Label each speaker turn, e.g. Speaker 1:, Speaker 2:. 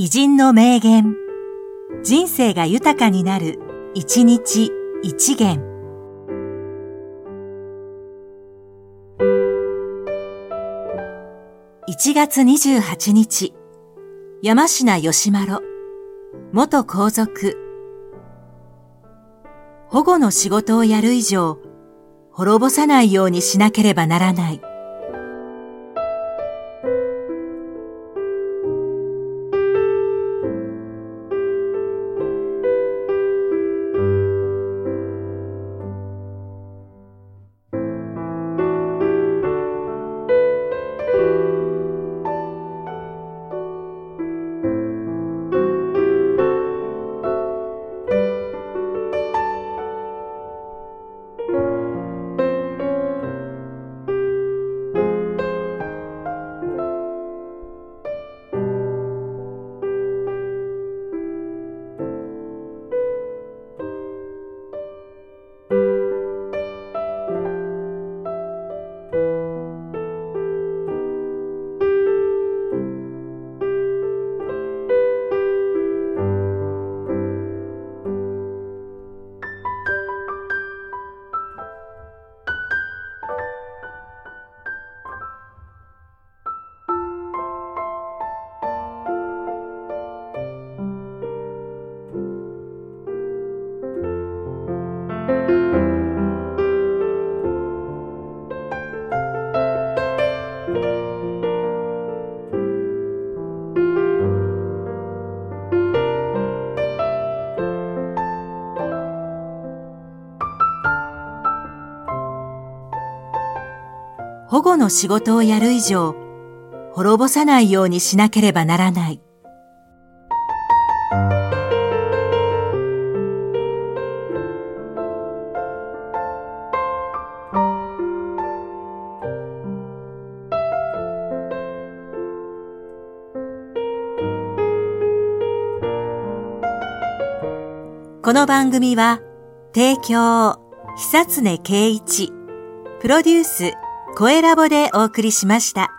Speaker 1: 偉人の名言。人生が豊かになる、一日一元。1月28日、山科義丸、元皇族。保護の仕事をやる以上、滅ぼさないようにしなければならない。保護の仕事をやる以上、滅ぼさないようにしなければならない。この番組は、提供、久常圭一、プロデュース、声ラボでお送りしました。